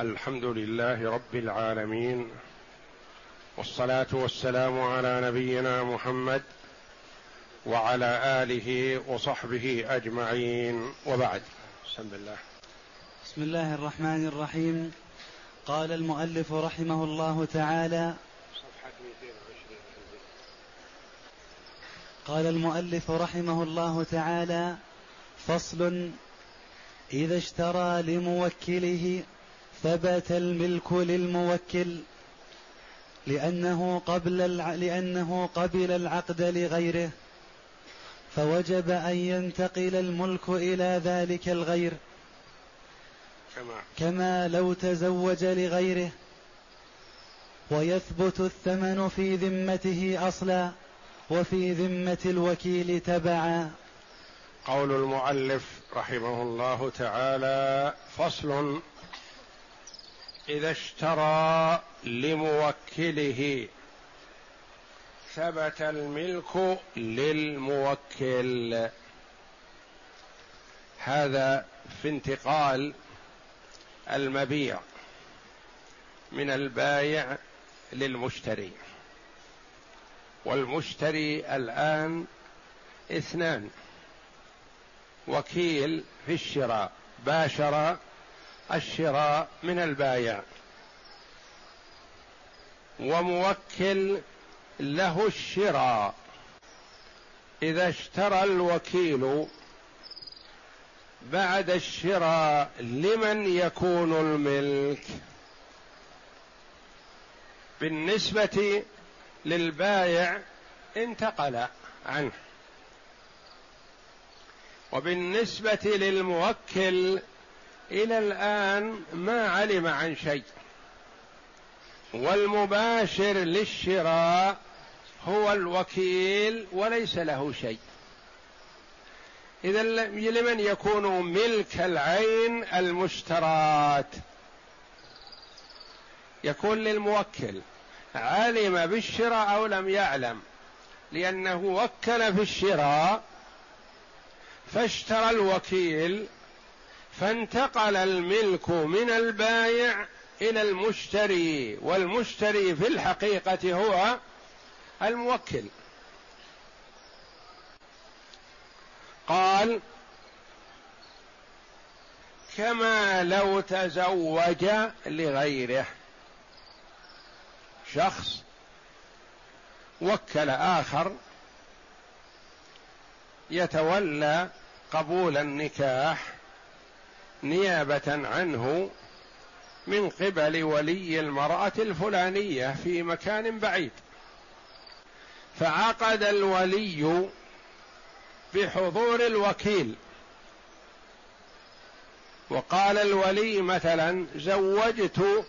الحمد لله رب العالمين والصلاة والسلام على نبينا محمد وعلى آله وصحبه أجمعين. وبعد. بسم الله. بسم الله الرحمن الرحيم. قال المؤلف رحمه الله تعالى صفحة 220 قال المؤلف رحمه الله تعالى فصل إذا اشترى لموكله ثبت الملك للموكل لأنه قبل. لأنه قبل العقد لغيره فوجب أن ينتقل الملك إلى ذلك الغير كما, كما لو تزوج لغيره ويثبت الثمن في ذمته أصلا وفي ذمة الوكيل تبعا قول المؤلف رحمه الله تعالى فصل إذا اشترى لموكله. ثبت الملك للموكل. هذا في انتقال المبيع من البايع للمشتري. والمشتري الآن اثنان. وكيل في الشراء. باشر الشراء من البايع. وموكل له الشراء. إذا اشترى الوكيل بعد الشراء لمن يكون الملك؟ بالنسبة للبايع انتقل عنه. وبالنسبة للموكل إلى الآن ما علم عن شيء. والمباشر للشراء هو الوكيل وليس له شيء. إذا لمن يكون ملك العين المشترات؟ يكون للموكل. علم بالشراء أو لم يعلم؟ لأنه وكل في الشراء فاشترى الوكيل فانتقل الملك من البايع إلى المشتري والمشتري في الحقيقة هو الموكل. قال كما لو تزوج لغيره. شخص وكل آخر يتولى قبول النكاح نيابة عنه من قبل ولي المرأة الفلانية في مكان بعيد. فعقد الولي بحضور الوكيل. وقال الولي مثلا زوجت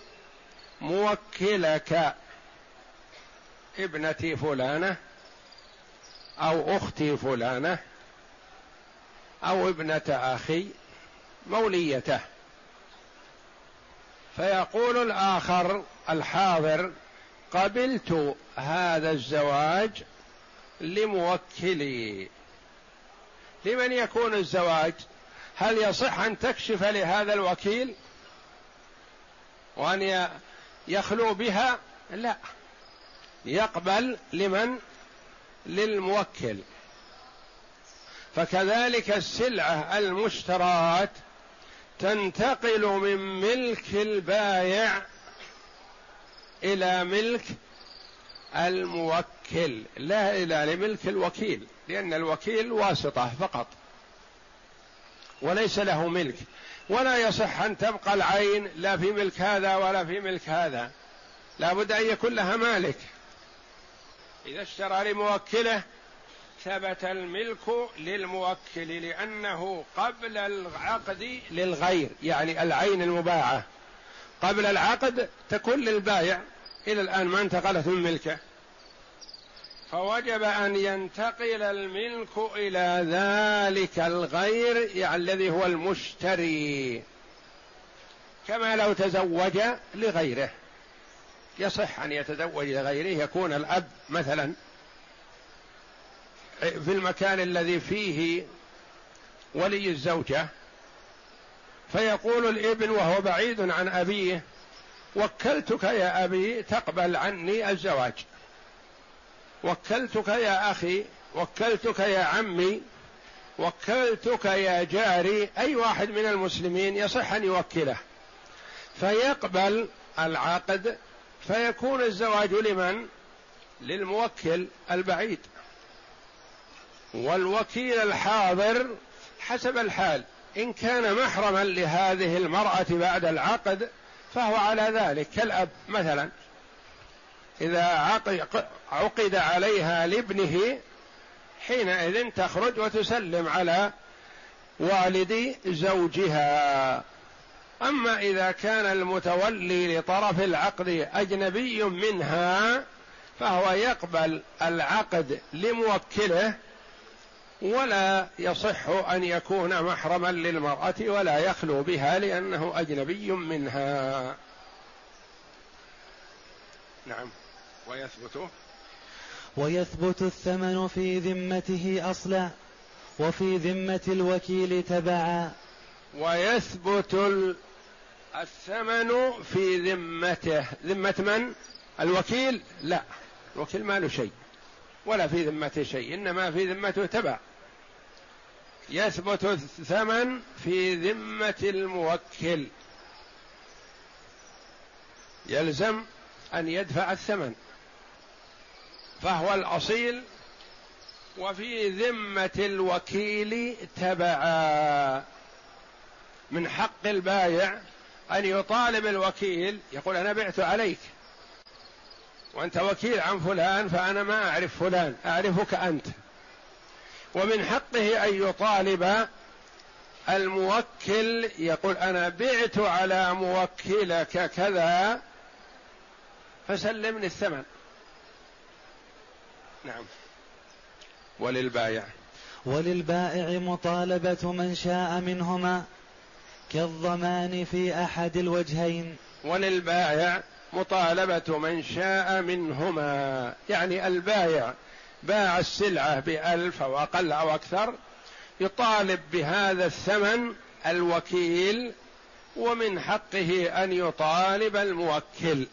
موكلك ابنتي فلانة أو أختي فلانة أو ابنة أخي موليته. فيقول الآخر الحاضر قبلت هذا الزواج لموكلي. لمن يكون الزواج؟ هل يصح أن تكشف لهذا الوكيل؟ وأن يخلو بها؟ لا. يقبل لمن؟ للموكل. فكذلك السلعة المشترات تنتقل من ملك البايع إلى ملك الموكل. لا إلى لملك الوكيل لأن الوكيل واسطة فقط وليس له ملك. ولا يصح أن تبقى العين لا في ملك هذا ولا في ملك هذا. لا بد أن يكون لها مالك. إذا اشترى لموكله ثبت الملك للموكل لأنه قبل العقد للغير يعني العين المباعة. قبل العقد تكون للبائع إلى الآن ما انتقلت من ملكه. فوجب أن ينتقل الملك إلى ذلك الغير يعني الذي هو المشتري. كما لو تزوج لغيره. يصح أن يتزوج لغيره يكون الأب مثلا. في المكان الذي فيه ولي الزوجة فيقول الإبن وهو بعيد عن أبيه وكلتك يا أبي تقبل عني الزواج. وكلتك يا أخي وكلتك يا عمي وكلتك يا جاري أي واحد من المسلمين يصح أن يوكله. فيقبل العقد فيكون الزواج لمن؟ للموكل البعيد. والوكيل الحاضر حسب الحال إن كان محرما لهذه المرأة بعد العقد فهو على ذلك كالأب مثلا. إذا عقد عليها لابنه حينئذ تخرج وتسلم على والد زوجها. أما إذا كان المتولي لطرف العقد أجنبي منها فهو يقبل العقد لموكله ولا يصح أن يكون محرما للمرأة ولا يخلو بها لأنه أجنبي منها. نعم. ويثبت. ويثبت الثمن في ذمته أصلا وفي ذمة الوكيل تبعا. ويثبت الثمن في ذمته. ذمة من؟ الوكيل؟ لا. الوكيل ما له شيء. ولا في ذمته شيء إنما في ذمته تبع. يثبت الثمن في ذمة الموكل. يلزم أن يدفع الثمن. فهو الأصيل وفي ذمة الوكيل تبعا. من حق البايع أن يطالب الوكيل يقول أنا بعت عليك. وأنت وكيل عن فلان فأنا ما أعرف فلان أعرفك أنت. ومن حقه أن يطالب الموكل يقول أنا بعت على موكلك كذا فسلمني الثمن. نعم. وللبائع. وللبائع مطالبة من شاء منهما كالضمان في أحد الوجهين. وللبائع مطالبة من شاء منهما. يعني البائع باع السلعة بألف أو أقل أو أكثر يطالب بهذا الثمن الوكيل ومن حقه أن يطالب الموكل.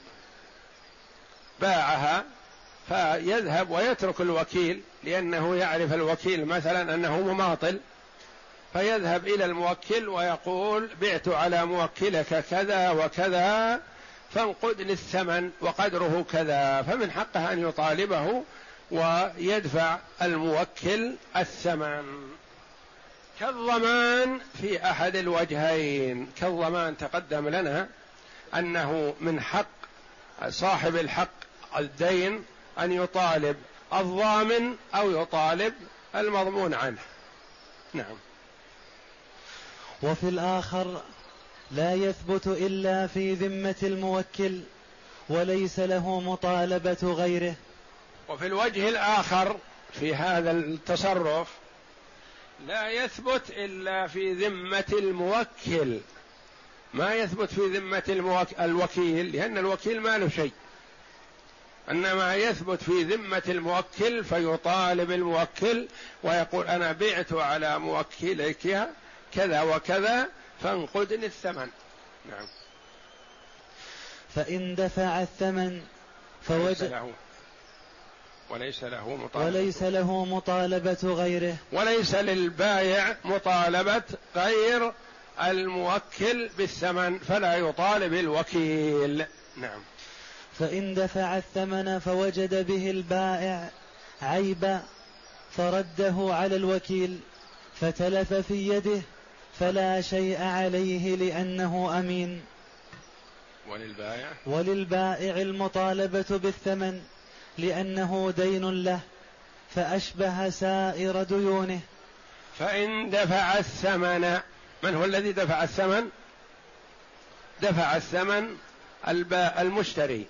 باعها فيذهب ويترك الوكيل لأنه يعرف الوكيل مثلا أنه مماطل. فيذهب إلى الموكل ويقول بعت على موكلك كذا وكذا فانقدني الثمن وقدره كذا فمن حقه أن يطالبه ويدفع الموكل الثمن. كالضمان في أحد الوجهين كالضمان تقدم لنا أنه من حق صاحب الحق الدين أن يطالب الضامن أو يطالب المضمون عنه. نعم. وفي الآخر لا يثبت إلا في ذمة الموكل وليس له مطالبة غيره. وفي الوجه الآخر في هذا التصرف لا يثبت إلا في ذمة الموكل. ما يثبت في ذمة الوكيل لأن الوكيل ما له شيء. إنما يثبت في ذمة الموكل فيطالب الموكل ويقول أنا بعت على موكلك كذا وكذا فانقدني الثمن نعم. فإن دفع الثمن فوجد وليس له مطالبة. وليس له مطالبة غيره. وليس للبايع مطالبة غير الموكل بالثمن فلا يطالب الوكيل. نعم. فإن دفع الثمن فوجد به البائع عيبا فرده على الوكيل فتلف في يده فلا شيء عليه لأنه أمين. وللبائع؟ وللبائع المطالبة بالثمن لأنه دين له فأشبه سائر ديونه. فإن دفع الثمن من هو الذي دفع الثمن؟ دفع الثمن المشتري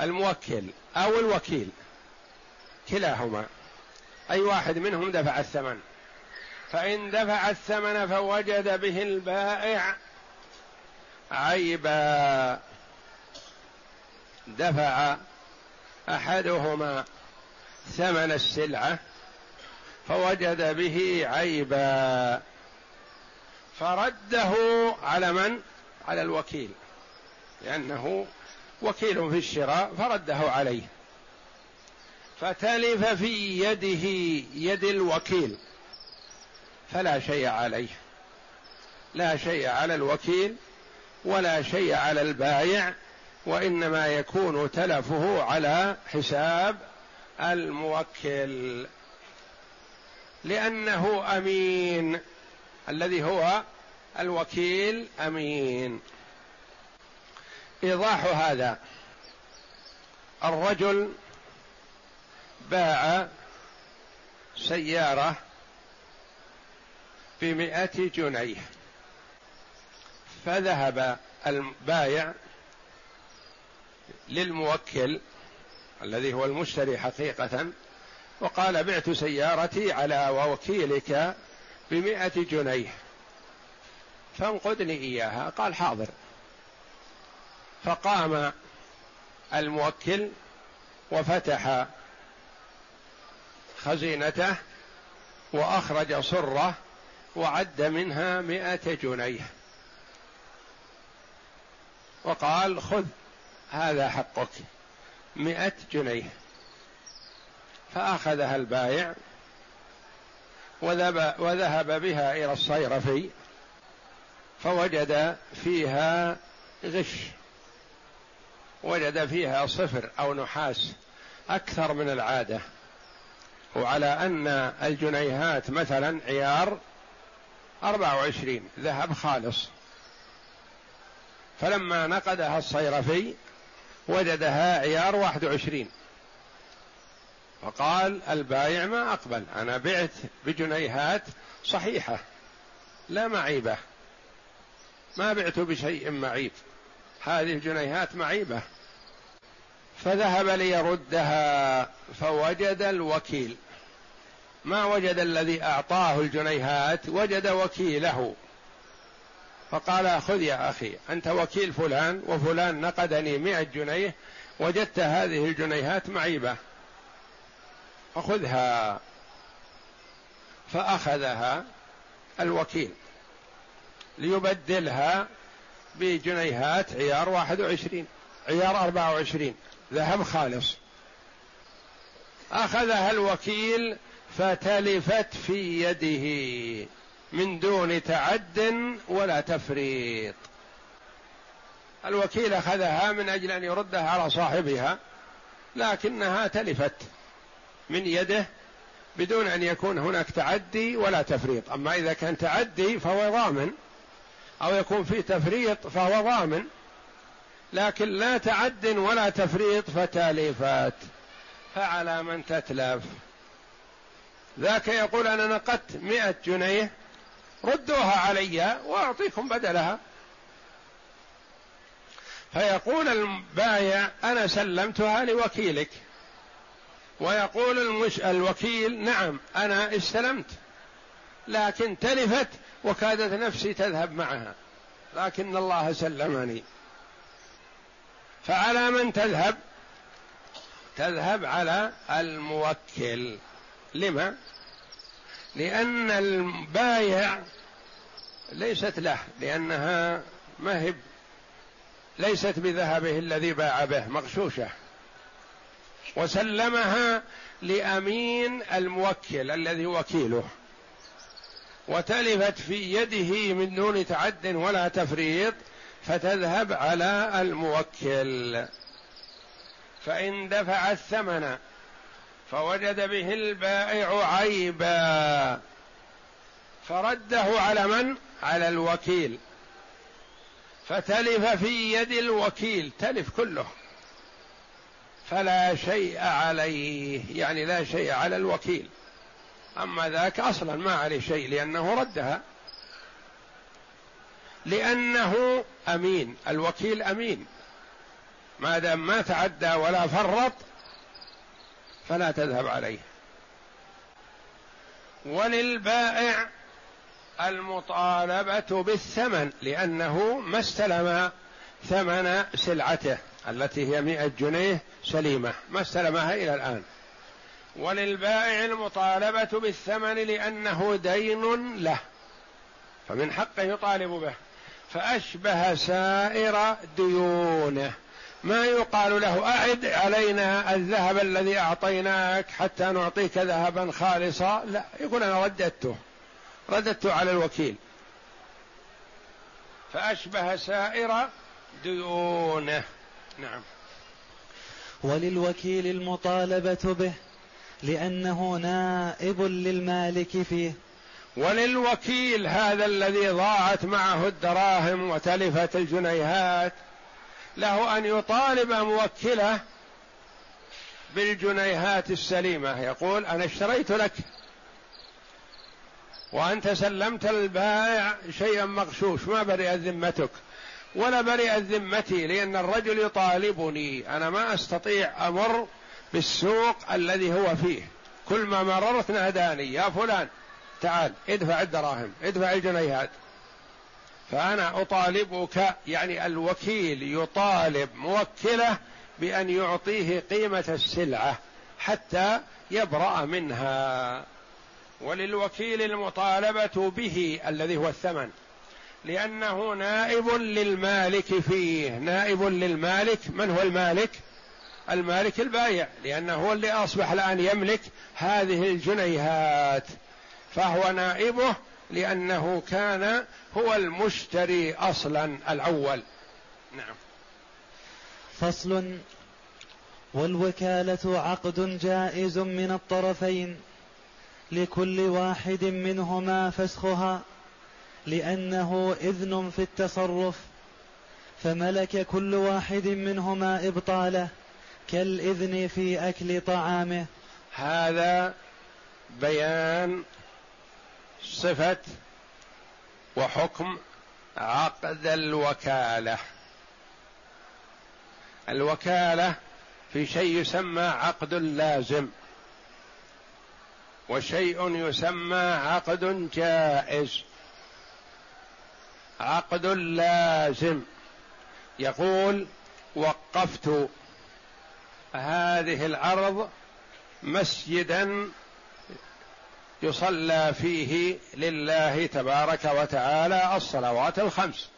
الموكل أو الوكيل كلاهما. أي واحد منهم دفع الثمن. فإن دفع الثمن فوجد به البائع عيبا. دفع أحدهما ثمن السلعة فوجد به عيبا. فرده على من؟ على الوكيل لأنه وكيل في الشراء فرده عليه. فتلف في يده يد الوكيل. فلا شيء عليه. لا شيء على الوكيل ولا شيء على البايع وإنما يكون تلفه على حساب الموكل. لأنه أمين. الذي هو الوكيل أمين. إيضاح هذا. الرجل باع سيارة بمئة جنيه. فذهب البايع للموكل الذي هو المشتري حقيقة وقال بعت سيارتي على وكيلك بمئة جنيه فانقذني إياها. قال حاضر. فقام الموكل وفتح خزينته وأخرج صرة وعد منها مئة جنيه. وقال خذ هذا حقك مئة جنيه. فأخذها البائع وذهب بها إلى الصيرفي فوجد فيها غش وجد فيها صفر أو نحاس أكثر من العادة. وعلى أن الجنيهات مثلا عيار أربعة وعشرين ذهب خالص. فلما نقدها الصيرفي وجدها عيار واحد وعشرين. فقال البايع ما أقبل أنا بعت بجنيهات صحيحة لا معيبة. ما بعت بشيء معيب هذه الجنيهات معيبة. فذهب ليردها فوجد الوكيل. ما وجد الذي أعطاه الجنيهات وجد وكيله. فقال خذ يا أخي أنت وكيل فلان وفلان نقدني مئة جنيه وجدت هذه الجنيهات معيبة. فخذها. فأخذها الوكيل ليبدلها بجنيهات عيار واحد وعشرين عيار أربعة وعشرين ذهب خالص. أخذها الوكيل فتلفت في يده من دون تعد ولا تفريط. الوكيل أخذها من أجل أن يردها على صاحبها لكنها تلفت من يده بدون أن يكون هناك تعدي ولا تفريط. أما إذا كان تعدي فهو ضامن أو يكون في تفريط فهو ضامن لكن لا تعد ولا تفريط فتالفات فعلى من تتلف؟ ذاك يقول أنا نقدت مئة جنيه ردوها علي وأعطيكم بدلها. فيقول البايع أنا سلمتها لوكيلك. ويقول المش... الوكيل نعم أنا استلمت لكن تلفت وكادت نفسي تذهب معها لكن الله سلمني. فعلى من تذهب؟ تذهب على الموكل. لما؟ لأن البايع ليست له لأنها ما هي ليست بذهبه الذي باع به مغشوشة. وسلمها لأمين الموكل الذي وكيله. وتلفت في يده من دون تعد ولا تفريط فتذهب على الموكل. فإن دفع الثمن فوجد به البائع عيبا. فرده على من؟ على الوكيل. فتلف في يد الوكيل تلف كله. فلا شيء عليه يعني لا شيء على الوكيل. أما ذاك أصلا ما عليه شيء لأنه ردها. لأنه أمين الوكيل أمين. ما دام ما تعدى ولا فرط فلا تذهب عليه. وللبائع المطالبة بالثمن لأنه ما استلم ثمن سلعته التي هي مئة جنيه سليمة ما استلمها إلى الآن. وللبائع المطالبة بالثمن لأنه دين له فمن حقه يطالب به فأشبه سائر ديونه. ما يقال له أعد علينا الذهب الذي أعطيناك حتى نعطيك ذهبا خالصا. لا يقول أنا رددته. رددته على الوكيل. فأشبه سائر ديونه. نعم. وللوكيل المطالبة به لأنه نائب للمالك فيه. وللوكيل هذا الذي ضاعت معه الدراهم وتلفت الجنيهات له أن يطالب موكله بالجنيهات السليمة. يقول أنا اشتريت لك وأنت سلمت البائع شيئا مغشوش ما برئت ذمتك ولا برئت ذمتي لأن الرجل يطالبني. أنا ما أستطيع أمر بالسوق الذي هو فيه. كل ما مررت ناداني يا فلان تعال ادفع الدراهم ادفع الجنيهات. فأنا أطالبك يعني الوكيل يطالب موكله بأن يعطيه قيمة السلعة حتى يبرأ منها. وللوكيل المطالبة به الذي هو الثمن لأنه نائب للمالك فيه. نائب للمالك من هو المالك؟ المالك البايع لأنه هو اللي أصبح الآن يملك هذه الجنيهات فهو نائبه لأنه كان هو المشتري أصلا الأول. نعم. فصل. والوكالة عقد جائز من الطرفين لكل واحد منهما فسخها لأنه إذن في التصرف فملك كل واحد منهما إبطاله كالإذن في أكل طعامه. هذا بيان صفة وحكم عقد الوكالة. الوكالة في شيء يسمى عقد لازم وشيء يسمى عقد جائز. عقد لازم يقول وقفت هذه الأرض مسجدا يصلى فيه لله تبارك وتعالى الصلوات الخمس.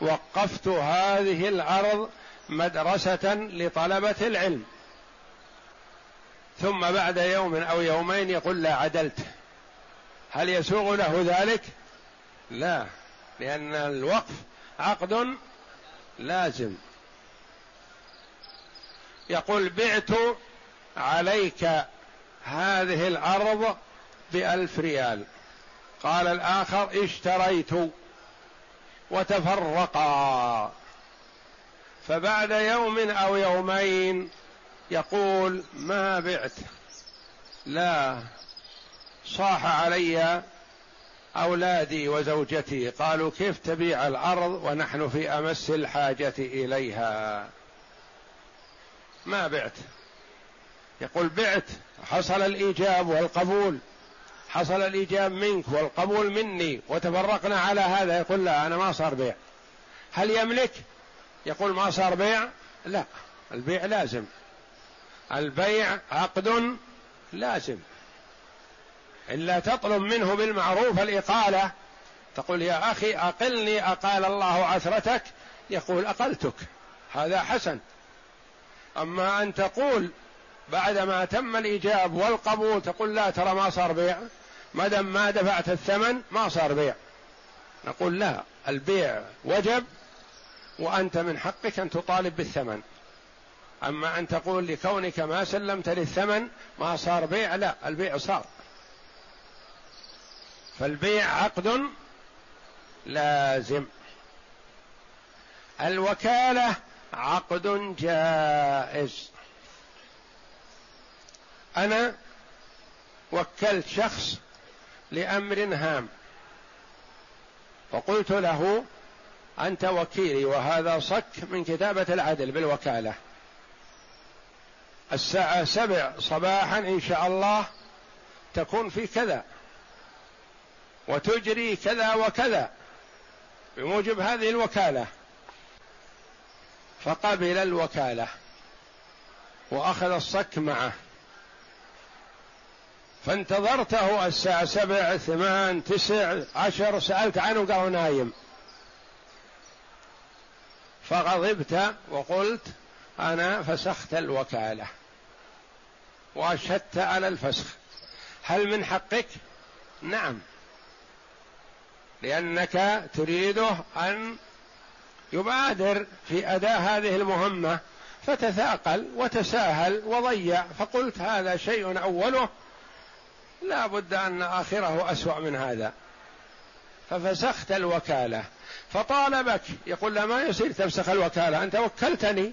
وقفت هذه الأرض مدرسة لطلبة العلم. ثم بعد يوم أو يومين يقول لا عدلت. هل يسوغ له ذلك؟ لا لأن الوقف عقد لازم. يقول بعت عليك هذه الأرض بألف ريال. قال الآخر اشتريت وتفرقا. فبعد يوم أو يومين يقول ما بعت. لا صاح علي أولادي وزوجتي. قالوا كيف تبيع الأرض ونحن في أمس الحاجة إليها؟ ما بعت. يقول بعت حصل الإيجاب والقبول. حصل الإيجاب منك والقبول مني وتفرقنا على هذا. يقول لا أنا ما صار بيع. هل يملك؟ يقول ما صار بيع. لا البيع لازم. البيع عقد لازم. إلا تطلب منه بالمعروف الإقالة. تقول يا أخي أقلني أقال الله عثرتك. يقول أقلتك. هذا حسن. أما أن تقول بعدما تم الإيجاب والقبول تقول لا ترى ما صار بيع. ما دام ما دفعت الثمن ما صار بيع. نقول لا البيع وجب وأنت من حقك أن تطالب بالثمن. أما أن تقول لكونك ما سلمت للثمن ما صار بيع لا البيع صار. فالبيع عقد لازم. الوكالة عقد جائز. أنا وكلت شخص لأمر هام. وقلت له أنت وكيلي وهذا صك من كتابة العدل بالوكالة. الساعة سبع صباحا إن شاء الله تكون في كذا وتجري كذا وكذا بموجب هذه الوكالة. فقبل الوكالة وأخذ الصك معه. فانتظرته الساعة سبع ثمان تسع عشر سألت عنه قال نايم. فغضبت وقلت أنا فسخت الوكالة وأشهدت على الفسخ. هل من حقك؟ نعم. لأنك تريده أن يبادر في أداء هذه المهمة. فتثاقل وتساهل وضيع. فقلت هذا شيء أوله. لا بد أن آخره أسوأ من هذا. ففسخت الوكالة. فطالبك يقول لا ما يصير تفسخ الوكالة. أنت وكلتني.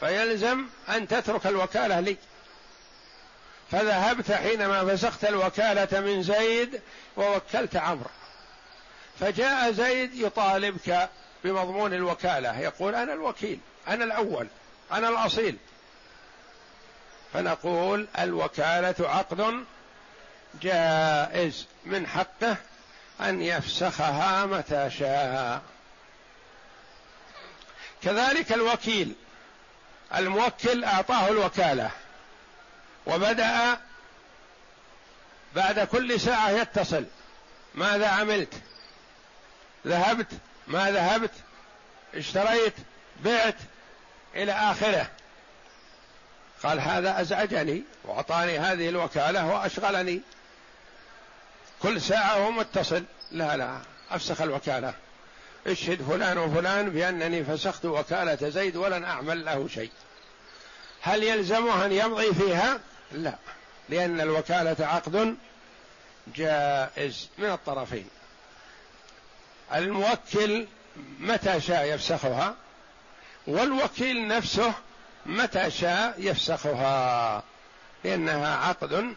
فيلزم أن تترك الوكالة لي. فذهبت حينما فسخت الوكالة من زيد ووكلت عمرو. فجاء زيد يطالبك بمضمون الوكالة. يقول أنا الوكيل أنا الأول أنا الأصيل. فنقول الوكالة عقد جائز من حقه أن يفسخها متى شاء. كذلك الوكيل الموكل أعطاه الوكالة وبدأ بعد كل ساعة يتصل ماذا عملت؟ ذهبت ما ذهبت؟ اشتريت بعت إلى آخره. قال هذا أزعجني وأعطاني هذه الوكالة وأشغلني. كل ساعة هو متصل. لا لا أفسخ الوكالة. اشهد فلان وفلان بأنني فسخت وكالة زيد ولن أعمل له شيء. هل يلزمه أن يمضي فيها؟ لا لأن الوكالة عقد جائز من الطرفين. الموكل متى شاء يفسخها؟ والوكيل نفسه متى شاء يفسخها. لأنها عقد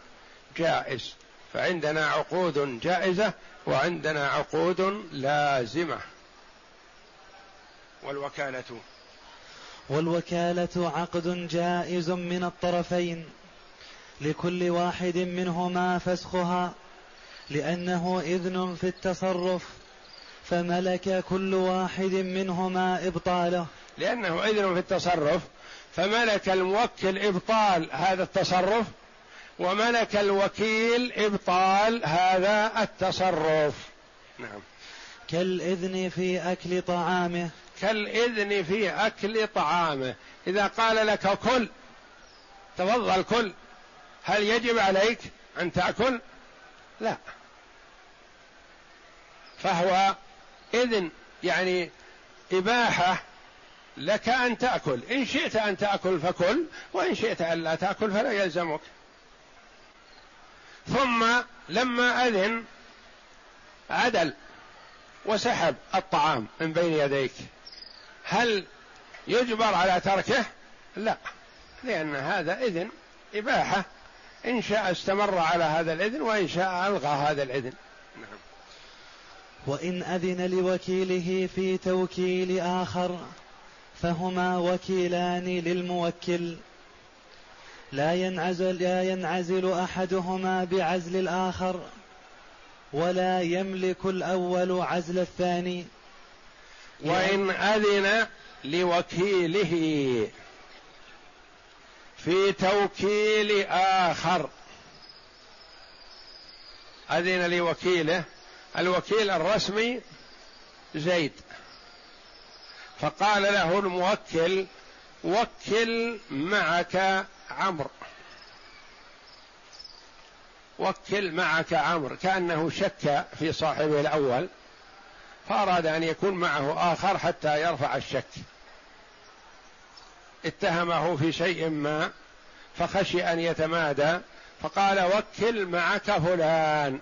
جائز. فعندنا عقود جائزة وعندنا عقود لازمة. والوكالة. والوكالة عقد جائز من الطرفين. لكل واحد منهما فسخها. لأنه إذن في التصرف. فملك كل واحد منهما إبطاله. لأنه إذن في التصرف فملك الموكل إبطال هذا التصرف وملك الوكيل إبطال هذا التصرف. نعم. كالإذن في أكل طعامه. كالإذن في أكل طعامه. إذا قال لك كل تفضل كل هل يجب عليك أن تأكل؟ لا. فهو إذن يعني إباحة لك أن تأكل. إن شئت أن تأكل فكل وإن شئت أن لا تأكل فلا يلزمك. ثم لما أذن عدل وسحب الطعام من بين يديك. هل يجبر على تركه؟ لا لأن هذا إذن إباحة. إن شاء استمر على هذا الإذن وإن شاء ألغى هذا الإذن. نعم. وإن أذن لوكيله في توكيل آخر فهما وكيلان للموكل. لا ينعزل لا ينعزل أحدهما بعزل الآخر ولا يملك الأول عزل الثاني. وإن أذن لوكيله في توكيل آخر. أذن لوكيله. الوكيل الرسمي زيد. فقال له الموكل وكل معك عمرو. وكل معك عمرو. كأنه شك في صاحبه الأول فأراد أن يكون معه آخر حتى يرفع الشك. اتهمه في شيء ما فخشي أن يتمادى فقال وكل معك فلان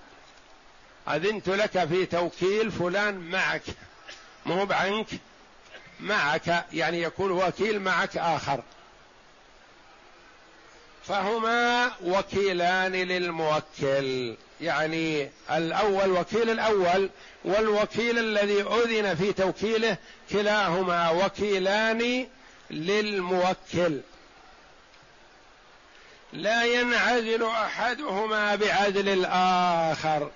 أذنت لك في توكيل فلان معك مو عنك معك يعني يكون وكيل معك آخر. فهما وكيلان للموكل. يعني الأول وكيل الأول والوكيل الذي أذن في توكيله كلاهما وكيلان للموكل. لا ينعزل أحدهما بعدل الآخر.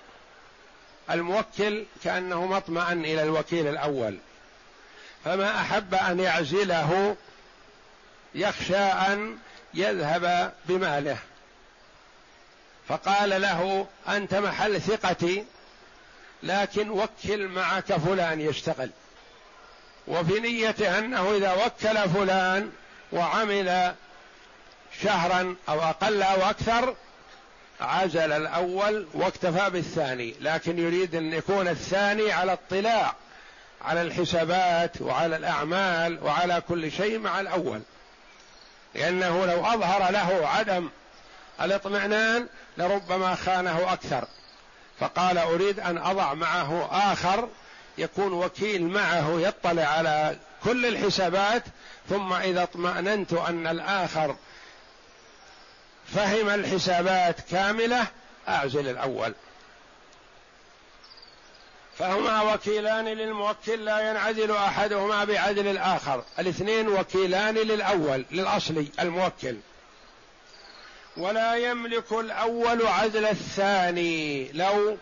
الموكل كأنه مطمئن إلى الوكيل الأول. فما أحب أن يعزله يخشى أن يذهب بماله. فقال له أنت محل ثقتي لكن وكل معك فلان يشتغل. وفي نيته أنه إذا وكل فلان وعمل شهرا أو أقل أو أكثر عزل الأول واكتفى بالثاني لكن يريد أن يكون الثاني على اطلاع. على الحسابات وعلى الأعمال وعلى كل شيء مع الأول. لأنه لو أظهر له عدم الاطمئنان لربما خانه أكثر. فقال أريد أن أضع معه آخر يكون وكيل معه يطلع على كل الحسابات ثم إذا اطمأننت أن الآخر فهم الحسابات كاملة أعزل الأول. فهما وكيلان للموكل لا ينعزل أحدهما بعدل الآخر. الاثنين وكيلان للأول للاصلي الموكل. ولا يملك الأول عزل الثاني. لو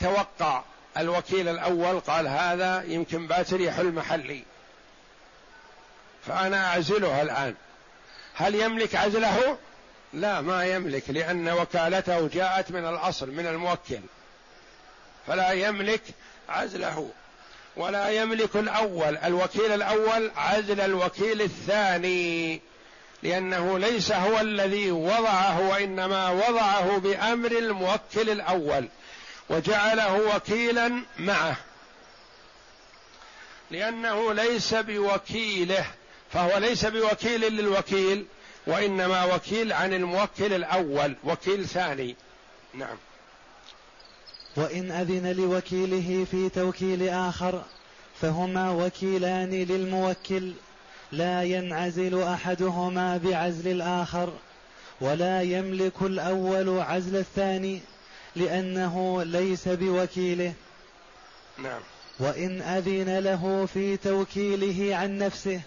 توقع الوكيل الأول قال هذا يمكن باتر يحل محلي. فأنا أعزله الآن. هل يملك عزله؟ لا ما يملك لأن وكالته جاءت من الأصل من الموكل. فلا يملك عزله. ولا يملك الأول الوكيل الأول عزل الوكيل الثاني لأنه ليس هو الذي وضعه وإنما وضعه بأمر الموكل الأول وجعله وكيلا معه. لأنه ليس بوكيله فهو ليس بوكيل للوكيل وإنما وكيل عن الموكل الأول وكيل ثاني. نعم. وإن أذن لوكيله في توكيل آخر فهما وكيلان للموكل لا ينعزل أحدهما بعزل الآخر ولا يملك الأول عزل الثاني لأنه ليس بوكيله. نعم. وإن أذن له في توكيله عن نفسه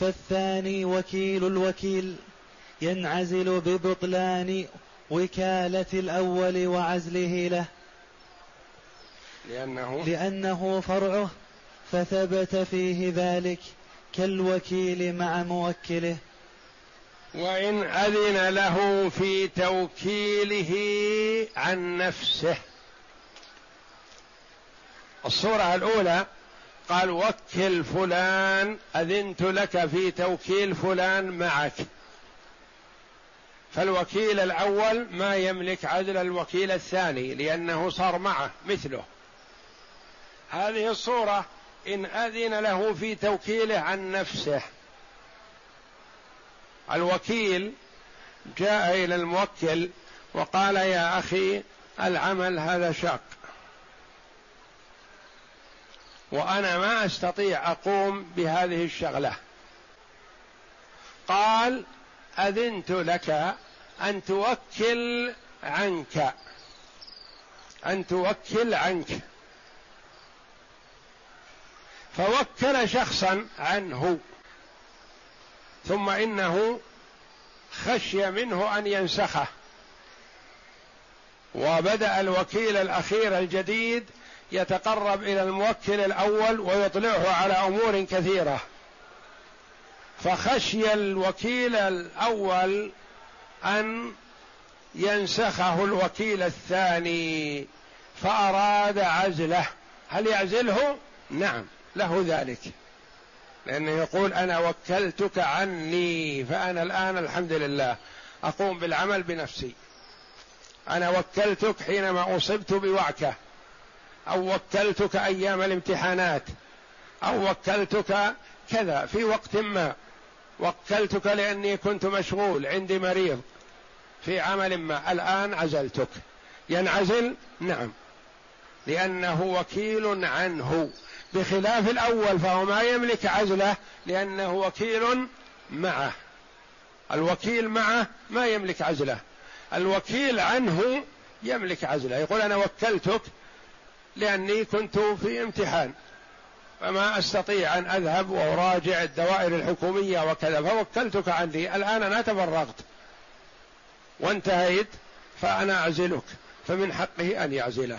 فالثاني وكيل الوكيل ينعزل ببطلان وكالة الأول وعزله له. لأنه لأنه فرعه فثبت فيه ذلك كالوكيل مع موكله. وإن أذن له في توكيله عن نفسه. الصورة الأولى قال وكل فلان أذنت لك في توكيل فلان معك. فالوكيل الأول ما يملك عدل الوكيل الثاني لأنه صار معه مثله. هذه الصورة إن أذن له في توكيله عن نفسه. الوكيل جاء إلى الموكل وقال يا أخي العمل هذا شاق. وأنا ما أستطيع أقوم بهذه الشغلة. قال أذنت لك أن توكل عنك. أن توكل عنك. فوكل شخصا عنه. ثم إنه خشي منه أن ينسخه. وبدأ الوكيل الأخير الجديد يتقرب إلى الموكل الأول ويطلعه على أمور كثيرة. فخشي الوكيل الأول أن ينسخه الوكيل الثاني فأراد عزله. هل يعزله؟ نعم. له ذلك. لأنه يقول أنا وكلتك عني فأنا الآن الحمد لله أقوم بالعمل بنفسي. أنا وكلتك حينما أصبت بوعكة أو وكلتك أيام الامتحانات أو وكلتك كذا في وقت ما. وكلتك لأني كنت مشغول عندي مريض في عمل ما الآن عزلتك. ينعزل؟ نعم. لأنه وكيل عنه. بخلاف الأول فهو ما يملك عزله لأنه وكيل معه. الوكيل معه ما يملك عزله. الوكيل عنه يملك عزله. يقول أنا وكلتك لأني كنت في امتحان. فما أستطيع أن أذهب وأراجع الدوائر الحكومية وكذا. فوكلتك عني. الآن أنا تفرغت. وانتهيت. فأنا أعزلك. فمن حقه أن يعزله.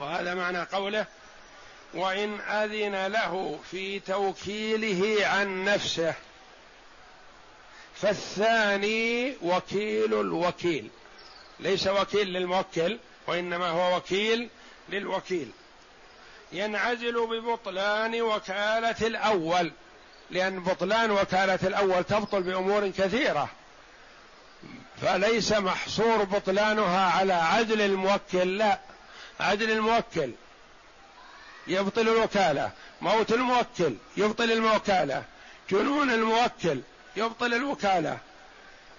وهذا معنى قوله وإن أذن له في توكيله عن نفسه فالثاني وكيل الوكيل. ليس وكيل للموكل وإنما هو وكيل للوكيل. ينعزل ببطلان وكالة الأول لأن بطلان وكالة الأول تبطل بأمور كثيرة. فليس محصور بطلانها على عدل الموكل لا. عدل الموكل يبطل الوكالة. موت الموكل يبطل الوكاله جنون الموكل يبطل الوكالة.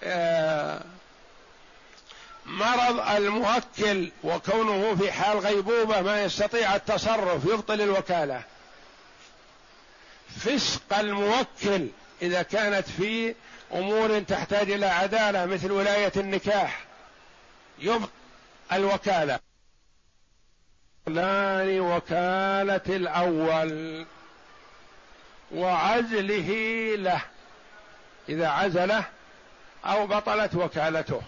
آه مرض الموكل وكونه في حال غيبوبة ما يستطيع التصرف يبطل الوكالة. فسق الموكل إذا كانت في أمور تحتاج إلى عدالة مثل ولاية النكاح يبطل الوكالة. فلان وكالة الأول وعزله له إذا عزله أو بطلت وكالته.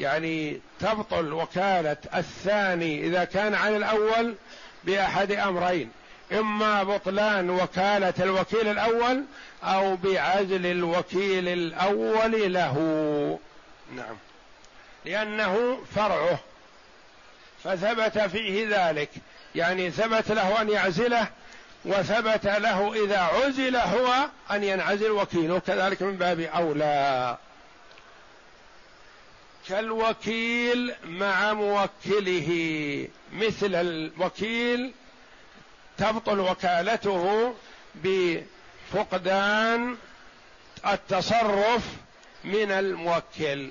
يعني تبطل وكالة الثاني إذا كان عن الأول بأحد أمرين إما بطلان وكالة الوكيل الأول أو بعزل الوكيل الأول له. نعم. لأنه فرعه. فثبت فيه ذلك. يعني ثبت له أن يعزله وثبت له إذا عزل هو أن ينعزل وكيله. كذلك من باب أولى. كالوكيل مع موكله. مثل الوكيل تبطل وكالته بفقدان التصرف من الموكل.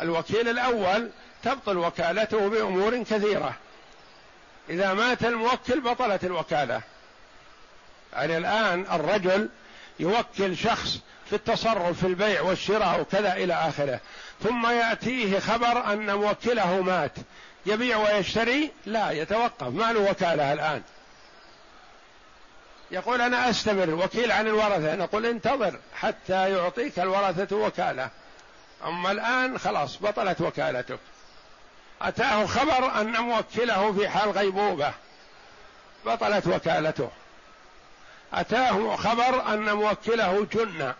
الوكيل الأول تبطل وكالته بأمور كثيرة. إذا مات الموكل بطلت الوكالة. يعني الآن الرجل يوكل شخص في التصرف في البيع والشراء وكذا إلى آخره. ثم يأتيه خبر أن موكله مات. يبيع ويشتري؟ لا يتوقف. ما له وكالة الآن. يقول أنا أستمر. وكيل عن الورثة. نقول انتظر حتى يعطيك الورثة وكالة. أما الآن خلاص بطلت وكالتك. أتاه خبر أن موكله في حال غيبوبة. بطلت وكالته. أتاه خبر أن موكله جن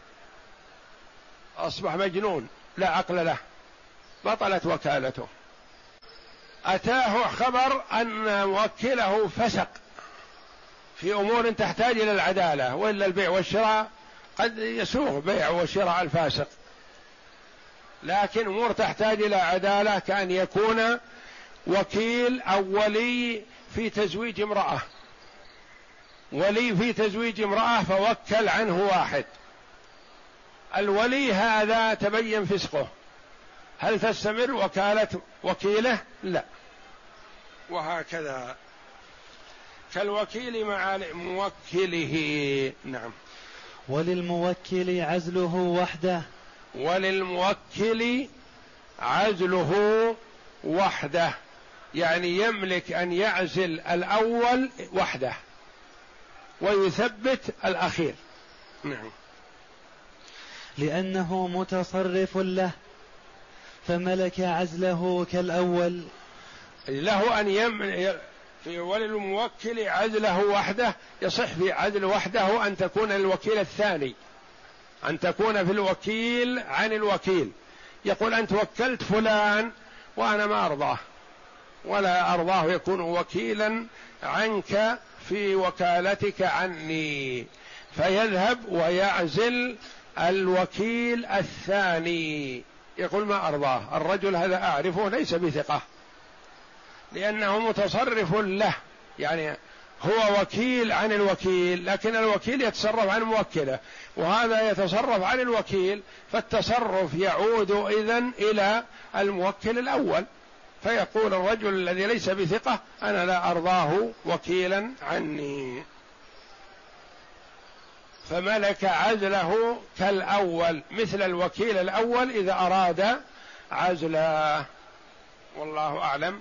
أصبح مجنون لا عقل له. بطلت وكالته. أتاه خبر أن موكله فسق. في أمور تحتاج إلى العدالة وإلا البيع والشراء قد يسوغ بيع وشراء الفاسق. لكن أمور تحتاج إلى عدالة كأن يكون وكيل أو ولي في تزويج امرأة. ولي في تزويج امرأة فوكل عنه واحد. الولي هذا تبين فسقه. هل تستمر وكالة وكيله؟ لا. وهكذا. كالوكيل مع موكله نعم. وللموكل عزله وحده. وللموكل عزله وحده يعني يملك أن يعزل الأول وحده ويثبت الأخير. نعم. لأنه متصرف له فملك عزله كالأول. له أن يملك في وللموكل عزله وحده يصح في عزل وحده أن تكون الوكيل الثاني. أن تكون في الوكيل عن الوكيل. يقول أنت وكلت فلان وأنا ما أرضاه. ولا أرضاه يكون وكيلا عنك في وكالتك عني. فيذهب ويعزل الوكيل الثاني. يقول ما أرضاه. الرجل هذا أعرفه ليس بثقة. لأنه متصرف له. يعني هو وكيل عن الوكيل لكن الوكيل يتصرف عن موكله وهذا يتصرف عن الوكيل فالتصرف يعود إذن إلى الموكل الأول. فيقول الرجل الذي ليس بثقة أنا لا أرضاه وكيلا عني. فملك عزله كالأول مثل الوكيل الأول إذا أراد عزله. والله أعلم.